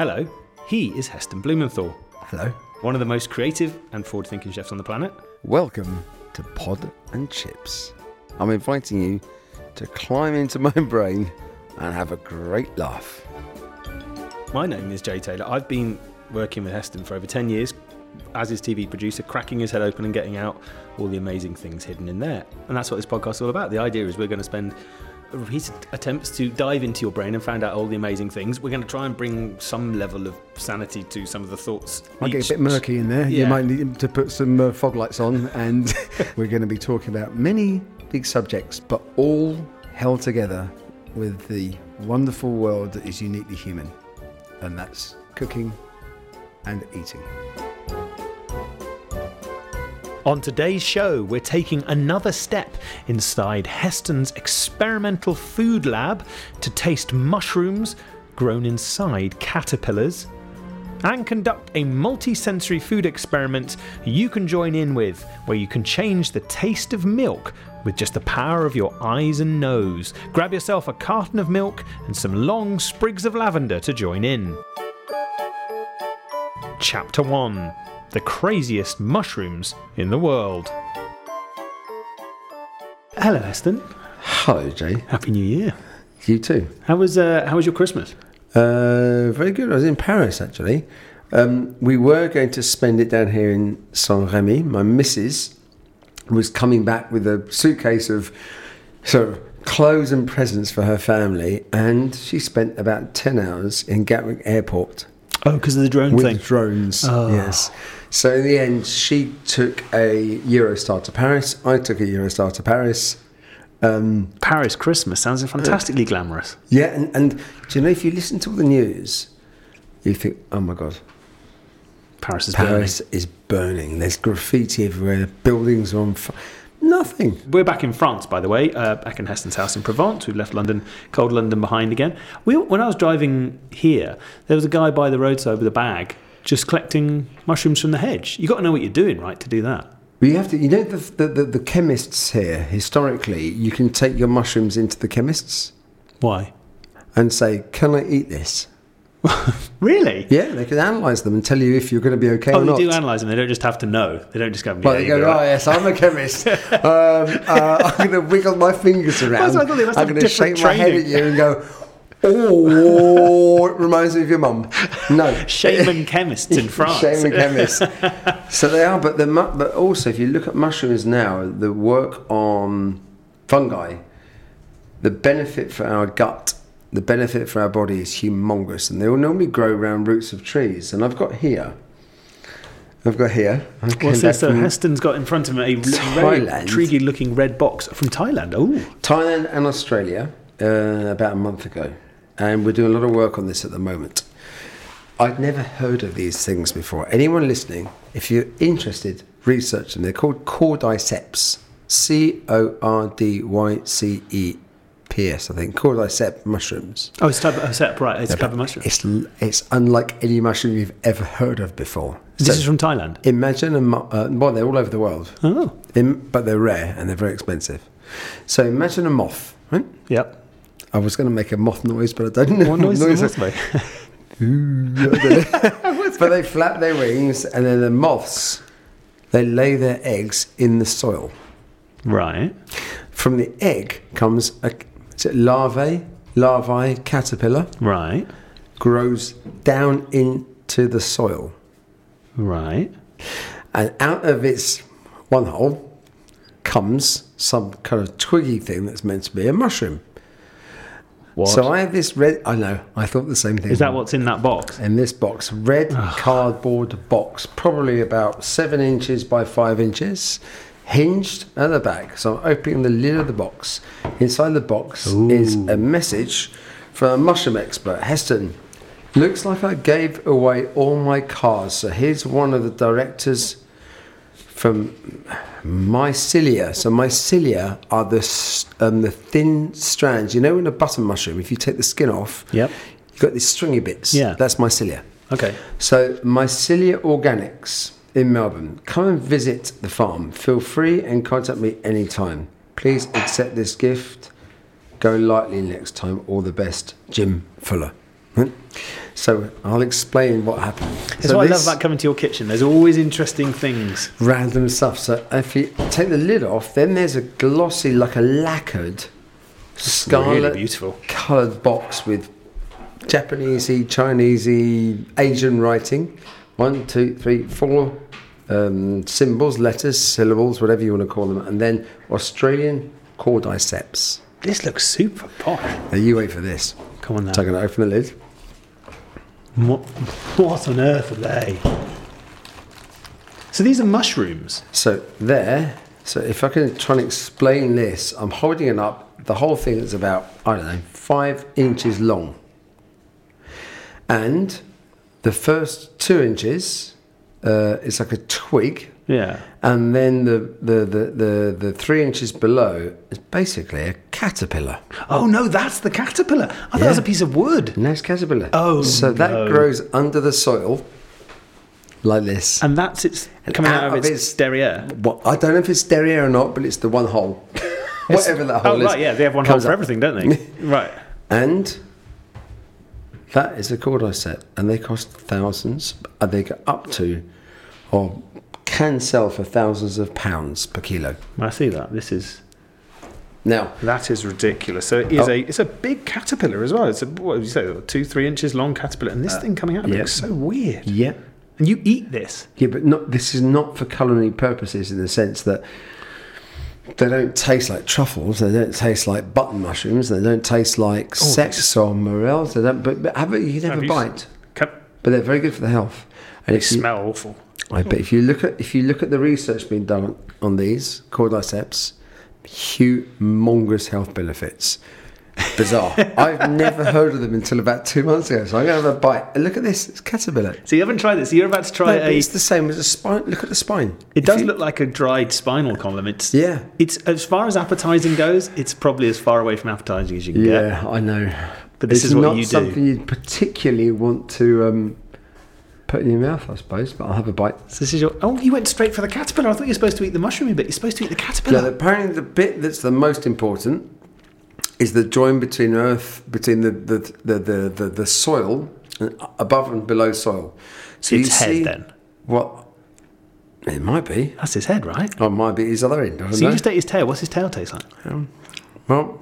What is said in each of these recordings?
Hello, he is Heston Blumenthal, Hello. one of the most creative and forward thinking chefs on the planet. Welcome to Pod and Chips. I'm inviting you to climb into my brain and have a great laugh. My name is Jay Taylor. I've been working with Heston for over 10 years as his TV producer, cracking his head open and getting out all the amazing things hidden in there. And that's what this podcast is all about. The idea is we're going to spend repeated attempts to dive into your brain and find out all the amazing things. We're going to try and bring some level of sanity to some of the thoughts. Might get a bit murky in there. Yeah. You might need to put some uh, fog lights on, and we're going to be talking about many big subjects, but all held together with the wonderful world that is uniquely human, and that's cooking and eating. On today's show, we're taking another step inside Heston's experimental food lab to taste mushrooms grown inside caterpillars and conduct a multi-sensory food experiment you can join in with where you can change the taste of milk with just the power of your eyes and nose. Grab yourself a carton of milk and some long sprigs of lavender to join in. Chapter 1 The Craziest Mushrooms in the World. Hello, Heston. Hello, Jay. Happy New Year. You too. How was, uh, how was your Christmas? Uh, very good. I was in Paris actually. Um, we were going to spend it down here in Saint Remy. My missus was coming back with a suitcase of sort of clothes and presents for her family, and she spent about 10 hours in Gatwick Airport Oh, because of the drone with thing. drones. Oh. Yes. So in the end, she took a Eurostar to Paris. I took a Eurostar to Paris. Um, Paris Christmas sounds fantastically glamorous. yeah, and, and do you know if you listen to all the news, you think, oh my god, Paris is Paris is burning. There's graffiti everywhere. Buildings are on fire. Nothing. We're back in France, by the way, uh, back in Heston's house in Provence. We've left London, cold London behind again. We, when I was driving here, there was a guy by the roadside with a bag just collecting mushrooms from the hedge. You've got to know what you're doing, right, to do that. But you have to. You know the, the the the chemists here. Historically, you can take your mushrooms into the chemists Why? and say, "Can I eat this?" Really? Yeah, they can analyse them and tell you if you're going to be okay Oh, or they do analyse them. They don't just have to know. They don't just go, yeah, But they go, be oh right." yes, I'm a chemist. um, uh, I'm going to wiggle my fingers around. I thought they must I'm going to shake different my head at you and go, oh, it reminds me of your mum. No, Shaman chemists in France. Shaman chemists. so they are, but the mu- but also if you look at mushrooms now, the work on fungi, the benefit for our gut, the benefit for our body is humongous, and they will normally grow around roots of trees. And I've got here, I've got here. What's back this? So Heston's got in front of him a very Thailand. intriguing looking red box from Thailand. Oh, Thailand and Australia uh, about a month ago, and we're doing a lot of work on this at the moment. I'd never heard of these things before. Anyone listening, if you're interested, research them. They're called cordyceps. C O R D Y C E P S, I think. called Cordyceps mushrooms. oh, it's type of, set right. It's a type of mushroom. It's, it's unlike any mushroom you've ever heard of before. This So is from Thailand. imagine a, uh, well, they're all over the world, Oh, Im- but they're rare and they're very expensive. So imagine a moth, right? yep. I was going to make a moth noise, but I don't know What noise is this way? but they flap their wings, and then the moths they lay their eggs in the soil. right. From the egg comes a it larvae, larvae caterpillar Right. grows down into the soil, Right. and out of its one hole comes some kind of twiggy thing that's meant to be a mushroom. What? So I have this red. I know. I thought the same thing. is that what's in that box? in this box, red cardboard box, probably about seven inches by five inches, hinged at the back. So I'm opening the lid of the box. Inside the box is a message from a mushroom expert, Heston. Looks like I gave away all my cars. So here's one of the directors from mycelia. So mycelia are the um, the thin strands. You know, in a button mushroom, if you take the skin off, Yep. You've got these stringy bits. Yeah. That's mycelia. Okay. So, Mycelia Organics in Melbourne. Come and visit the farm. Feel free and contact me anytime. Please accept this gift. Go lightly next time. All the best, Jim Fuller. Hmm? So I'll explain what happened. That's so what I love about coming to your kitchen. There's always interesting things. random stuff. So if you take the lid off, then there's a glossy, like a lacquered, Really scarlet beautiful. coloured box with Japanesey, Chinesey, Asian writing. One, two, three, four um, symbols, letters, syllables, whatever you want to call them, and then Australian cordyceps. This looks super posh. Now you wait for this. Come on now. So I'm going to open the lid. What, what on earth are they? So these are mushrooms. So there. So if I can try and explain this, I'm holding it up. The whole thing is about I don't know five inches long, and the first two inches uh, is like a twig, Yeah. and then the the, the, the the three inches below is basically a caterpillar. Oh no, that's the caterpillar. I thought that was a piece of wood. Nice caterpillar. Oh, so that no. grows under the soil, like this. And that's its coming out, out of its, its- derriere. What I don't know if it's derriere or not, but it's the one hole. Whatever that hole Oh is. Oh, right, yeah, they have one hole for up. everything, don't they? right. And that is a cordyceps, and they cost thousands. And they go up to, or can sell for thousands of pounds per kilo. I see that. This is Now, that is ridiculous. So it is Oh. a it's a big caterpillar as well. It's a what would you say, two three inches long caterpillar, and this uh, thing coming out of it looks so weird. yeah, And you eat this. yeah, but not. This is not for culinary purposes in the sense that they don't taste like truffles. They don't taste like button mushrooms. They don't taste like oh, ceps or morels. They don't. But, but have you can have, Have a you s- bite. But they're very good for the health. And they if you- smell awful. I bet if you look at if you look at the research being done on, on these cordyceps, humongous health benefits. Bizarre. I've never heard of them until about two months ago. So I'm going to have a bite. Look at this. It's caterpillar. So you haven't tried this. You're about to try No, a. it's the same as a spine. Look at the spine. It If does you- look like a dried spinal column. It's Yeah. It's as far as appetizing goes. It's probably as far away from appetizing as you can get. Yeah, I know. But this it's is what not you do. something you'd particularly want to um, put in your mouth, I suppose. But I'll have a bite. So this is your. Oh, you went straight for the caterpillar. I thought you were supposed to eat the mushroomy bit. You're supposed to eat the caterpillar. Yeah, apparently the bit that's the most important is the join between earth, between the the the the, the, the soil, uh, above and below soil. So Its head, then? What? It might be. That's his head, right? Or it might be his other end. I So you just ate his tail. What's his tail taste like? Um, well,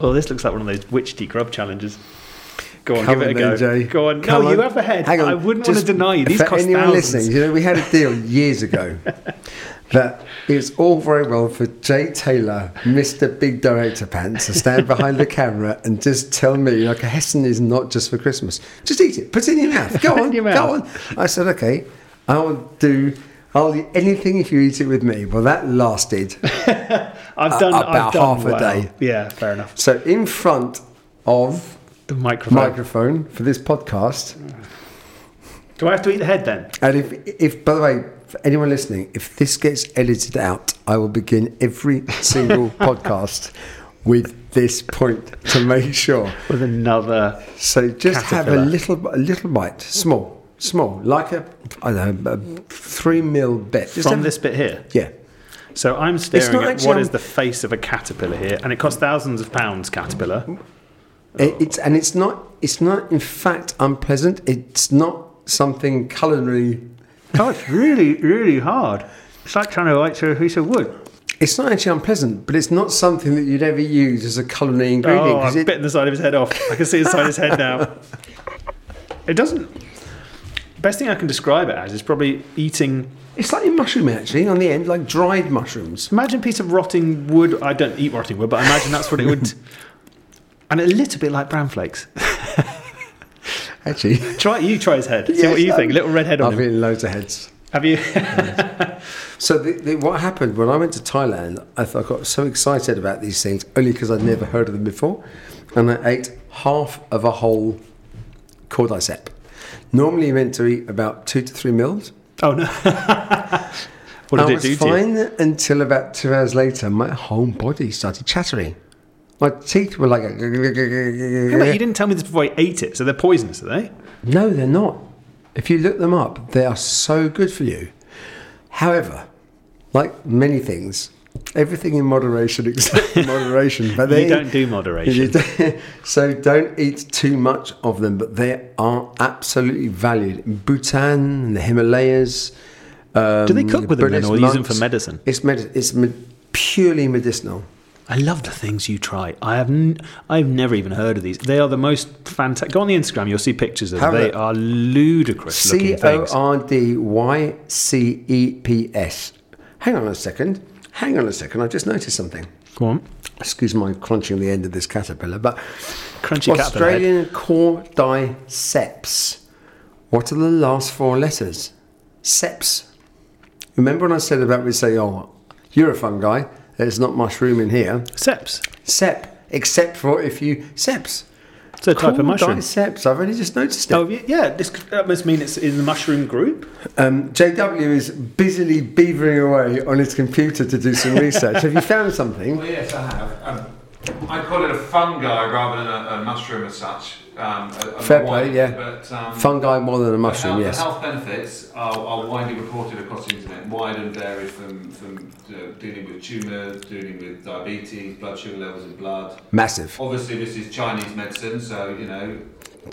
Oh, this looks like one of those witch grub challenges. Go on, come give it a on go. then. Go on. Come no, you have a head. Hang on. I wouldn't want to deny you. These for cost anyone thousands. listening, you know, we had a deal years ago that it's all very well for Jay Taylor, Mr. Big Director Pants, to stand behind the camera and just tell me, like, a Heston is not just for Christmas. Just eat it. Put it in your mouth. Go on. Your Go on. I said, okay, I'll do. I'll eat anything if you eat it with me. Well, that lasted. I've done about I've done half a day. Yeah, fair enough. So, in front of The microphone. microphone for this podcast, Do I have to eat the head then? And if, if, by the way, for anyone listening, if this gets edited out, I will begin every single podcast with this point to make sure. With another. So just have a little, a little bite, small, small, like a, I don't know, a three mil bit. Just From have- this bit here. yeah. So I'm staring not at actually what is the face of a caterpillar here, and it costs thousands of pounds. Caterpillar. It, it's and it's not, it's not in fact unpleasant. It's not something culinary. Oh, it's really, really hard. It's like trying to bite through a piece of wood. It's not actually unpleasant, but it's not something that you'd ever use as a culinary ingredient. Oh, I'm it- bitten the side of his head off. I can see the side of his head now. It doesn't. Best thing I can describe it as is probably eating. It's like a mushroom actually on the end, like dried mushrooms. Imagine a piece of rotting wood. I don't eat rotting wood, but I imagine that's what it would. And a little bit like bran flakes. Actually, Try you try his head. See Yes, what you I've- think. Little red head on I've him. eaten loads of heads. Have you? So the, the, what happened when I went to Thailand? I, thought I got so excited about these things only because I'd never heard of them before, and I ate half of a whole cordyceps. Normally, you're meant to eat about two to three mils. oh no. what I it was do to you? fine until about two hours later, my whole body started chattering. My teeth were like. Mate, you didn't tell me this before I ate it. So they're poisonous, are they? No, they're not. If you look them up, they are so good for you. However, like many things, Everything in moderation, except moderation. But they You don't do moderation. Don't- so don't eat too much of them, but they are absolutely valued. In Bhutan, and the Himalayas. Um, Do they cook with them then, or use them for medicine? It's med- It's me- purely medicinal. I love the things you try. I have n- I've never even heard of these. They are the most fantastic. Go on the Instagram, you'll see pictures of them. They are ludicrous C looking O things. R D Y C E P S. Hang on a second. Hang on a second. I just noticed something. Go on. Excuse my crunching the end of this caterpillar, but Crunchy. Australian cordyceps. What are the last four letters? Seps. Remember when I said about we say, oh, you're a fungi. There's not mushroom in here. Seps. Sep, except for if you seps. It's a type of mushroom. Cordyceps. I've only just noticed it. Oh y- yeah, this that must mean it's in the mushroom group. Um, JW is busily beavering away on his computer to do some research. Have you found something? Well, yes, I have. Um, I call it a fungi rather than a, a mushroom as such. Um, a- a Fair wide- play, yeah. But, um, Fungi more than a the mushroom, health, yes. The health benefits are, are widely reported across the internet, wide and varied from, from uh, dealing with tumours, dealing with diabetes, blood sugar levels in blood. Massive. Obviously, this is Chinese medicine, so you know.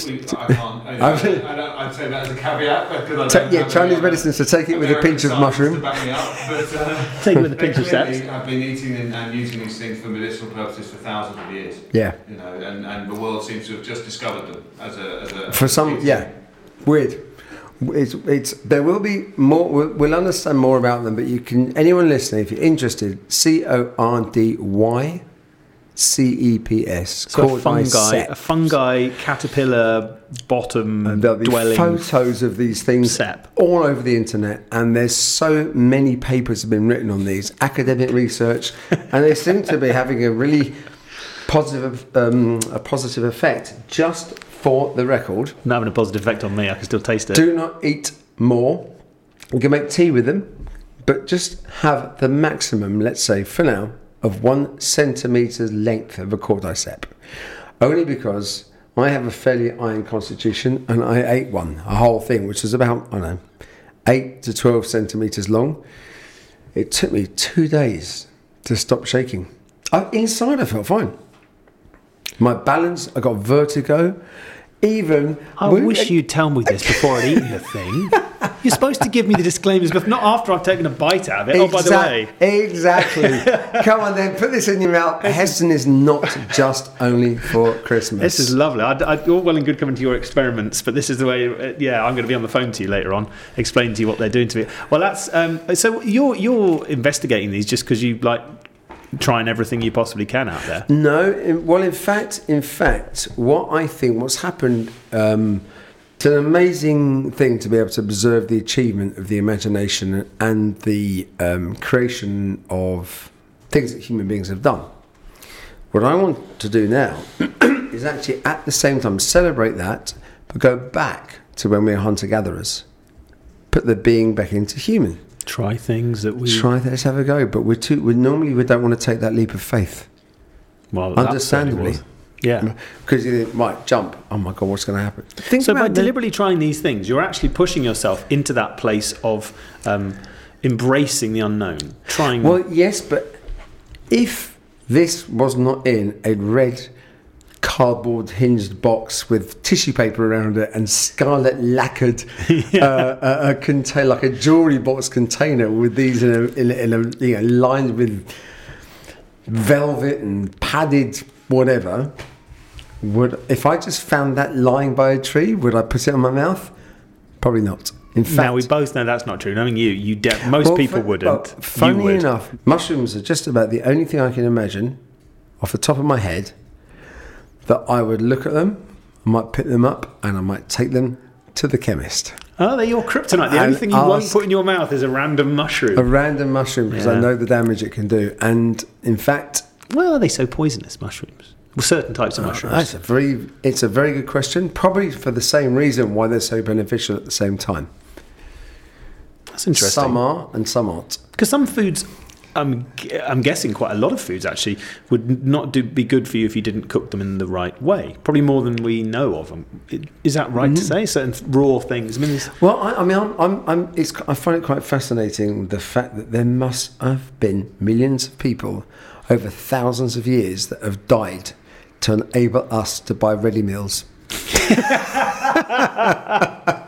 We, I can't. I, I, I don't, I'd say that as a caveat because I Ta- don't yeah, Chinese any medicine, so take it with a pinch of mushroom. To back me up, but, uh, Take it with a pinch of clearly I've been eating and, and using these things for medicinal purposes for thousands of years. Yeah. You know, and, and the world seems to have just discovered them as a as a For as some, species. yeah, weird. It's, it's there will be more. We'll, we'll understand more about them, but you can anyone listening, if you're interested, C O R D Y C E P S. So a fungi, a fungi caterpillar bottom And there'll be dwelling. photos of these things sep. all over the internet, and there's so many papers have been written on these academic research, and they seem to be having a really positive um, a positive effect. Just for the record, Not having a positive effect on me. I can still taste it. do not eat more. You can make tea with them, but just have the maximum, let's say for now, of one centimetre length of a cordyceps. Only because I have a fairly iron constitution and I ate one, a whole thing, which was about, I don't know, 8 to 12 centimetres long. It took me two days to stop shaking. I, inside, I felt fine. My balance, I got vertigo. Even I wish you'd tell me this before I'd eaten the thing. You're supposed to give me the disclaimers, but not after I've taken a bite out of it. Oh, by the way, Exactly. Come on then, put this in your mouth. Heston is not just only for Christmas. this is lovely. I, I, all well and good coming to your experiments, but this is the way. uh, Yeah, I'm going to be on the phone to you later on, explaining to you what they're doing to me. Well, that's um, so you're you're investigating these just because you like trying everything you possibly can out there. No, in, well, in fact, in fact, what I think what's happened, um, it's an amazing thing to be able to observe the achievement of the imagination and the um, creation of things that human beings have done. What I want to do now is actually at the same time celebrate that, but go back to when we were hunter gatherers, put the being back into human. Try things that we. Try let's have a go, but we're too. We normally we don't want to take that leap of faith. well, Understandably. Yeah. Because you right, jump. Oh my God, what's going to happen? Think So by the- deliberately trying these things, you're actually pushing yourself into that place of um, embracing the unknown, trying. Well, yes, but if this was not in a red cardboard hinged box with tissue paper around it and scarlet lacquered uh, a, a container, like a jewelry box container with these in a, in a, in a you know, lined with velvet and padded whatever. Would if I just found that lying by a tree, would I put it on my mouth? Probably not. In fact, now we both know that's not true. Knowing you, you de- most Well, people wouldn't. well, funny would. enough, mushrooms are just about the only thing I can imagine off the top of my head that I would look at them, I might pick them up, and I might take them to the chemist. Oh, they're your kryptonite. The only thing you won't put in your mouth is a random mushroom. A random mushroom because I know the damage it can do. And in fact, well, are they so poisonous, mushrooms? Well, certain types of uh, mushrooms. that's a very it's a very good question. Probably for the same reason why they're so beneficial at the same time. That's interesting. Some are and some aren't. Because some foods I'm, I'm guessing quite a lot of foods actually would not do, be good for you if you didn't cook them in the right way. Probably more than we know of um, them. Is that right to mm-hmm. say? Certain raw things. I mean, Well, I, I mean, I'm, I'm, I'm, it's, I find it quite fascinating the fact that there must have been millions of people over thousands of years that have died to enable us to buy ready meals.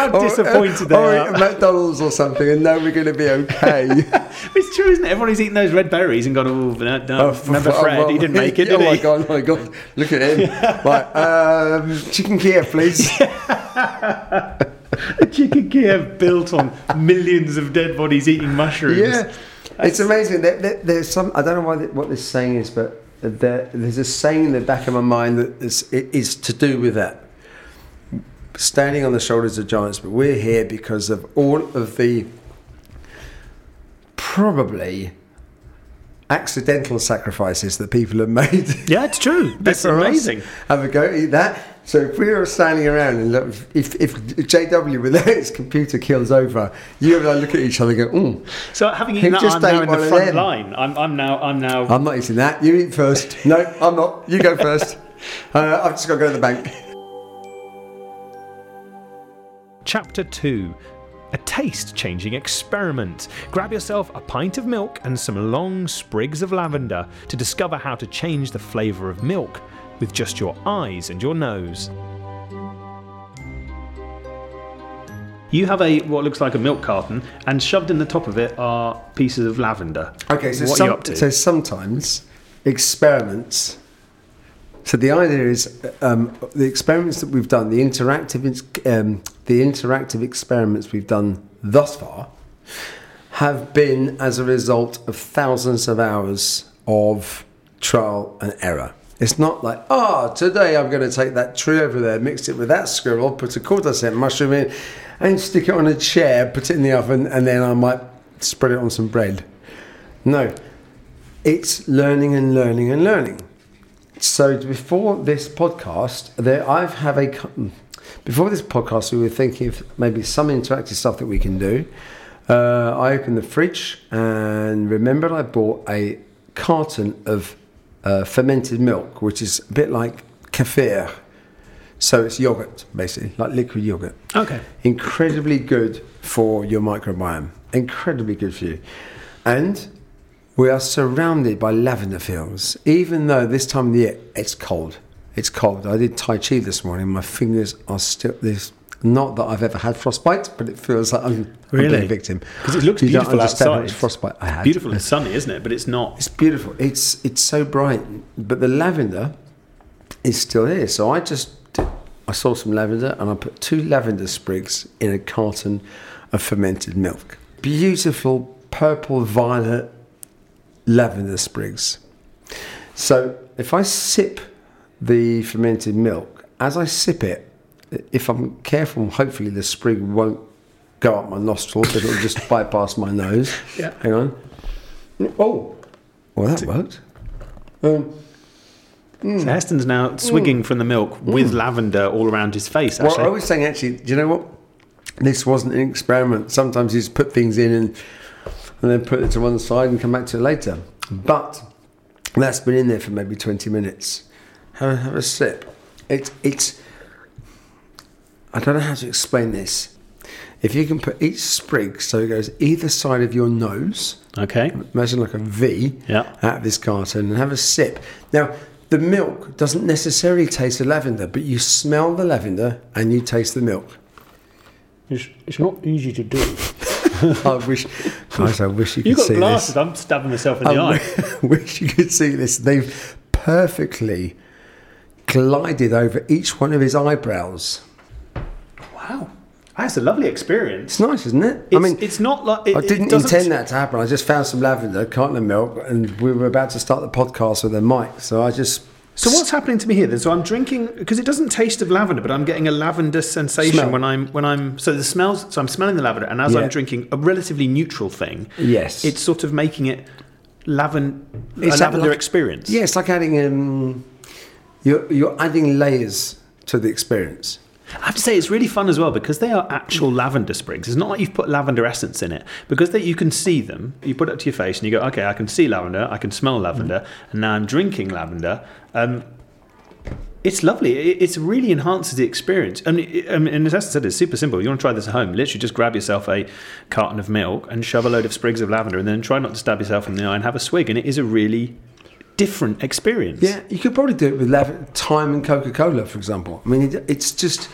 how disappointed they or are. at McDonald's or something, and now we're going to be okay. It's true, isn't it? Everybody's eating those red berries and gone, oh, no, no. Oh, remember oh, Fred? well, he didn't make it, oh did my he? god! Oh my god! Look at him. right, um, chicken Kiev, please. A chicken Kiev built on millions of dead bodies eating mushrooms. Yeah, it's amazing. There, there, there's some. I don't know why what this saying is, but there, there's a saying in the back of my mind that is, it is to do with that. Standing on the shoulders of giants, but we're here because of all of the probably accidental sacrifices that people have made. Yeah, it's true. That's amazing. Have a go, eat that. So if we were standing around and look, if, if JW without his computer kills over, you and I look at each other and go, mm, So having eaten that, just I'm now in the front line. I'm, I'm now. I'm now. I'm not eating that. You eat first. no, I'm not. You go first. Uh, I've just got to go to the bank. Chapter 2 A taste changing experiment. Grab yourself a pint of milk and some long sprigs of lavender to discover how to change the flavour of milk with just your eyes and your nose. You have a what looks like a milk carton, and shoved in the top of it are pieces of lavender. Okay, so, what some- are you up to? so sometimes experiments. So the idea is um, the experiments that we've done, the interactive, um, the interactive experiments we've done thus far, have been as a result of thousands of hours of trial and error. It's not like, oh, today I'm going to take that tree over there, mix it with that squirrel, put a quarter cent mushroom in, and stick it on a chair, put it in the oven, and then I might spread it on some bread. No, it's learning and learning and learning. So before this podcast, there I've have a before this podcast, we were thinking of maybe some interactive stuff that we can do. Uh, I opened the fridge and remembered I bought a carton of uh, fermented milk, which is a bit like kefir. So it's yogurt, basically, like liquid yogurt okay. incredibly good for your microbiome. Incredibly good for you. And we are surrounded by lavender fields, even though this time of the year it's cold. It's cold. I did Tai Chi this morning. My fingers are still this. Not that I've ever had frostbite, but it feels like I'm, I'm Really? being a victim. 'Cause it looks You don't beautiful how outside. much frostbite I had. Beautiful and sunny, isn't it? But it's not. It's beautiful. It's it's so bright, but the lavender is still here. So I just I saw some lavender and I put two lavender sprigs in a carton of fermented milk. Beautiful purple violet lavender sprigs. So if I sip the fermented milk, as I sip it, if I'm careful, hopefully the sprig won't go up my nostrils, it'll just bypass my nose. Yeah. Hang on. Oh, well, that worked. Um, hmm. So Heston's now hmm. swigging from the milk hmm. with lavender all around his face. well, I was saying, actually, do you know what? This wasn't an experiment. Sometimes you just put things in and, and then put it to one side and come back to it later. But that's been in there for maybe 20 minutes. Have, a- have a sip. It, it's. I don't know how to explain this. If you can put each sprig so it goes either side of your nose, okay. imagine like a V Yeah. out of this carton and have a sip. Now, the milk doesn't necessarily taste of lavender, but you smell the lavender and you taste the milk. It's, it's not easy to do. I wish, guys, I wish you could see. You've got see glasses. this. I'm stabbing myself in the I eye. wish you could see this. They've perfectly glided over each one of his eyebrows. Wow, that's a lovely experience. It's nice, isn't it? It's, I mean, it's not like it, I didn't intend that to happen. I just found some lavender, carton of milk, and we were about to start the podcast with a mic. So I just So what's happening to me here? Then? So I'm drinking because it doesn't taste of lavender, but I'm getting a lavender sensation Smell. when I'm when I'm. So the smells. So I'm smelling the lavender, and as Yeah. I'm drinking a relatively neutral thing, yes, it's sort of making it lavender It's a lavender like- experience. Yeah, it's like adding um, you're you're adding layers to the experience. I have to say it's really fun as well because they are actual lavender sprigs. It's not like you've put lavender essence in it because they, you can see them. You put it up to your face and you go, okay, I can see lavender, I can smell lavender, and now I'm drinking lavender. Um, it's lovely. It, really enhances the experience. And, it, I and as Heston said, it's super simple. You want to try this at home? Literally, just grab yourself a carton of milk and shove a load of sprigs of lavender, and then try not to stab yourself in the eye and have a swig. And it is a really different experience. Yeah, you could probably do it with lav- thyme and Coca Cola, for example. I mean, it, it's just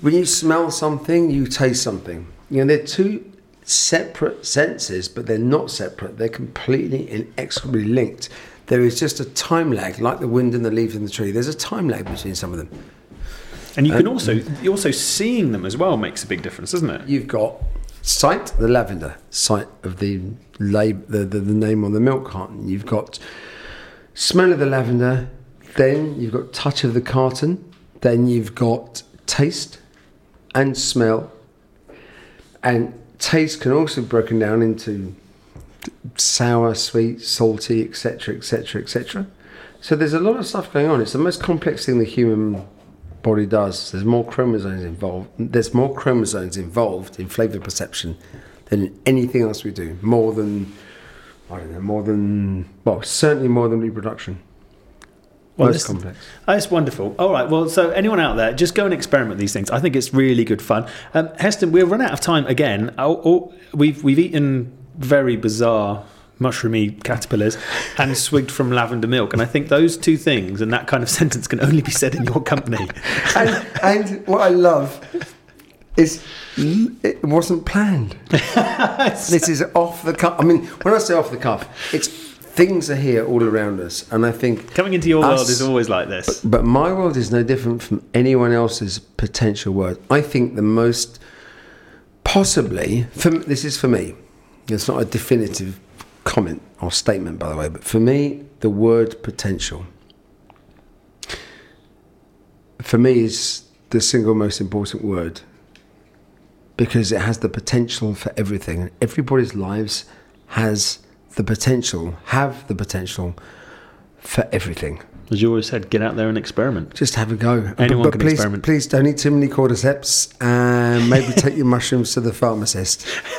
when you smell something, you taste something. You know, they're two separate senses, but they're not separate. They're completely inexorably linked. There is just a time lag, like the wind and the leaves in the tree. There's a time lag between some of them. And you can also you also seeing them as well makes a big difference, doesn't it? You've got sight, the lavender, sight of the, lab, the, the, the name on the milk carton. You've got smell of the lavender, then you've got touch of the carton, then you've got taste and smell. And taste can also be broken down into sour, sweet, salty, etc., etc., etc. So there's a lot of stuff going on. It's the most complex thing the human body does. There's more chromosomes involved. There's more chromosomes involved in flavour perception than anything else we do. More than I don't know. More than well, certainly more than reproduction. Well, most complex. Oh, it's wonderful. All right. Well, so anyone out there, just go and experiment with these things. I think it's really good fun. Um, Heston, we've run out of time again. Oh, oh, we've we've eaten very bizarre mushroomy caterpillars and swigged from lavender milk, and I think those two things and that kind of sentence can only be said in your company. and, and what I love is it wasn't planned. this is off the cuff. I mean, when I say off the cuff, it's things are here all around us, and I think Coming into your Us- world is always like this. But my world is no different from anyone else's potential world. I think the most possibly, for, this is for me, it's not a definitive comment or statement, by the way, but for me, the word potential, for me, is the single most important word because it has the potential for everything. And everybody's lives has the potential, have the potential for everything. As you always said, get out there and experiment. Just have a go. Anyone can please, experiment. please don't eat too many cordyceps and maybe take your mushrooms to the pharmacist.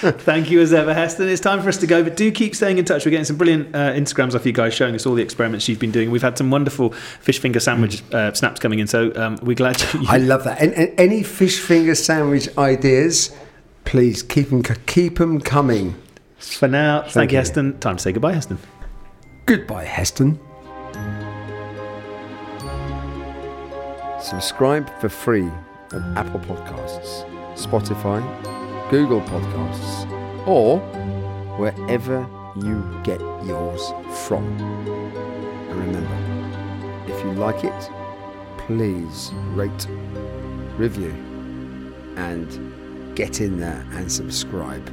Thank you as ever, Heston. It's time for us to go, but do keep staying in touch. We're getting some brilliant uh, Instagrams off you guys showing us all the experiments you've been doing. We've had some wonderful fish finger sandwich uh, snaps coming in, so um, we're glad you. I love that. And, and any fish finger sandwich ideas, please keep them, keep 'em coming. for now, thank, Thank you, you. Heston. Time to say goodbye, Heston. Goodbye, Heston. Subscribe for free on Apple Podcasts, Spotify, Google Podcasts, or wherever you get yours from. And remember, if you like it, please rate, review, and get in there and subscribe.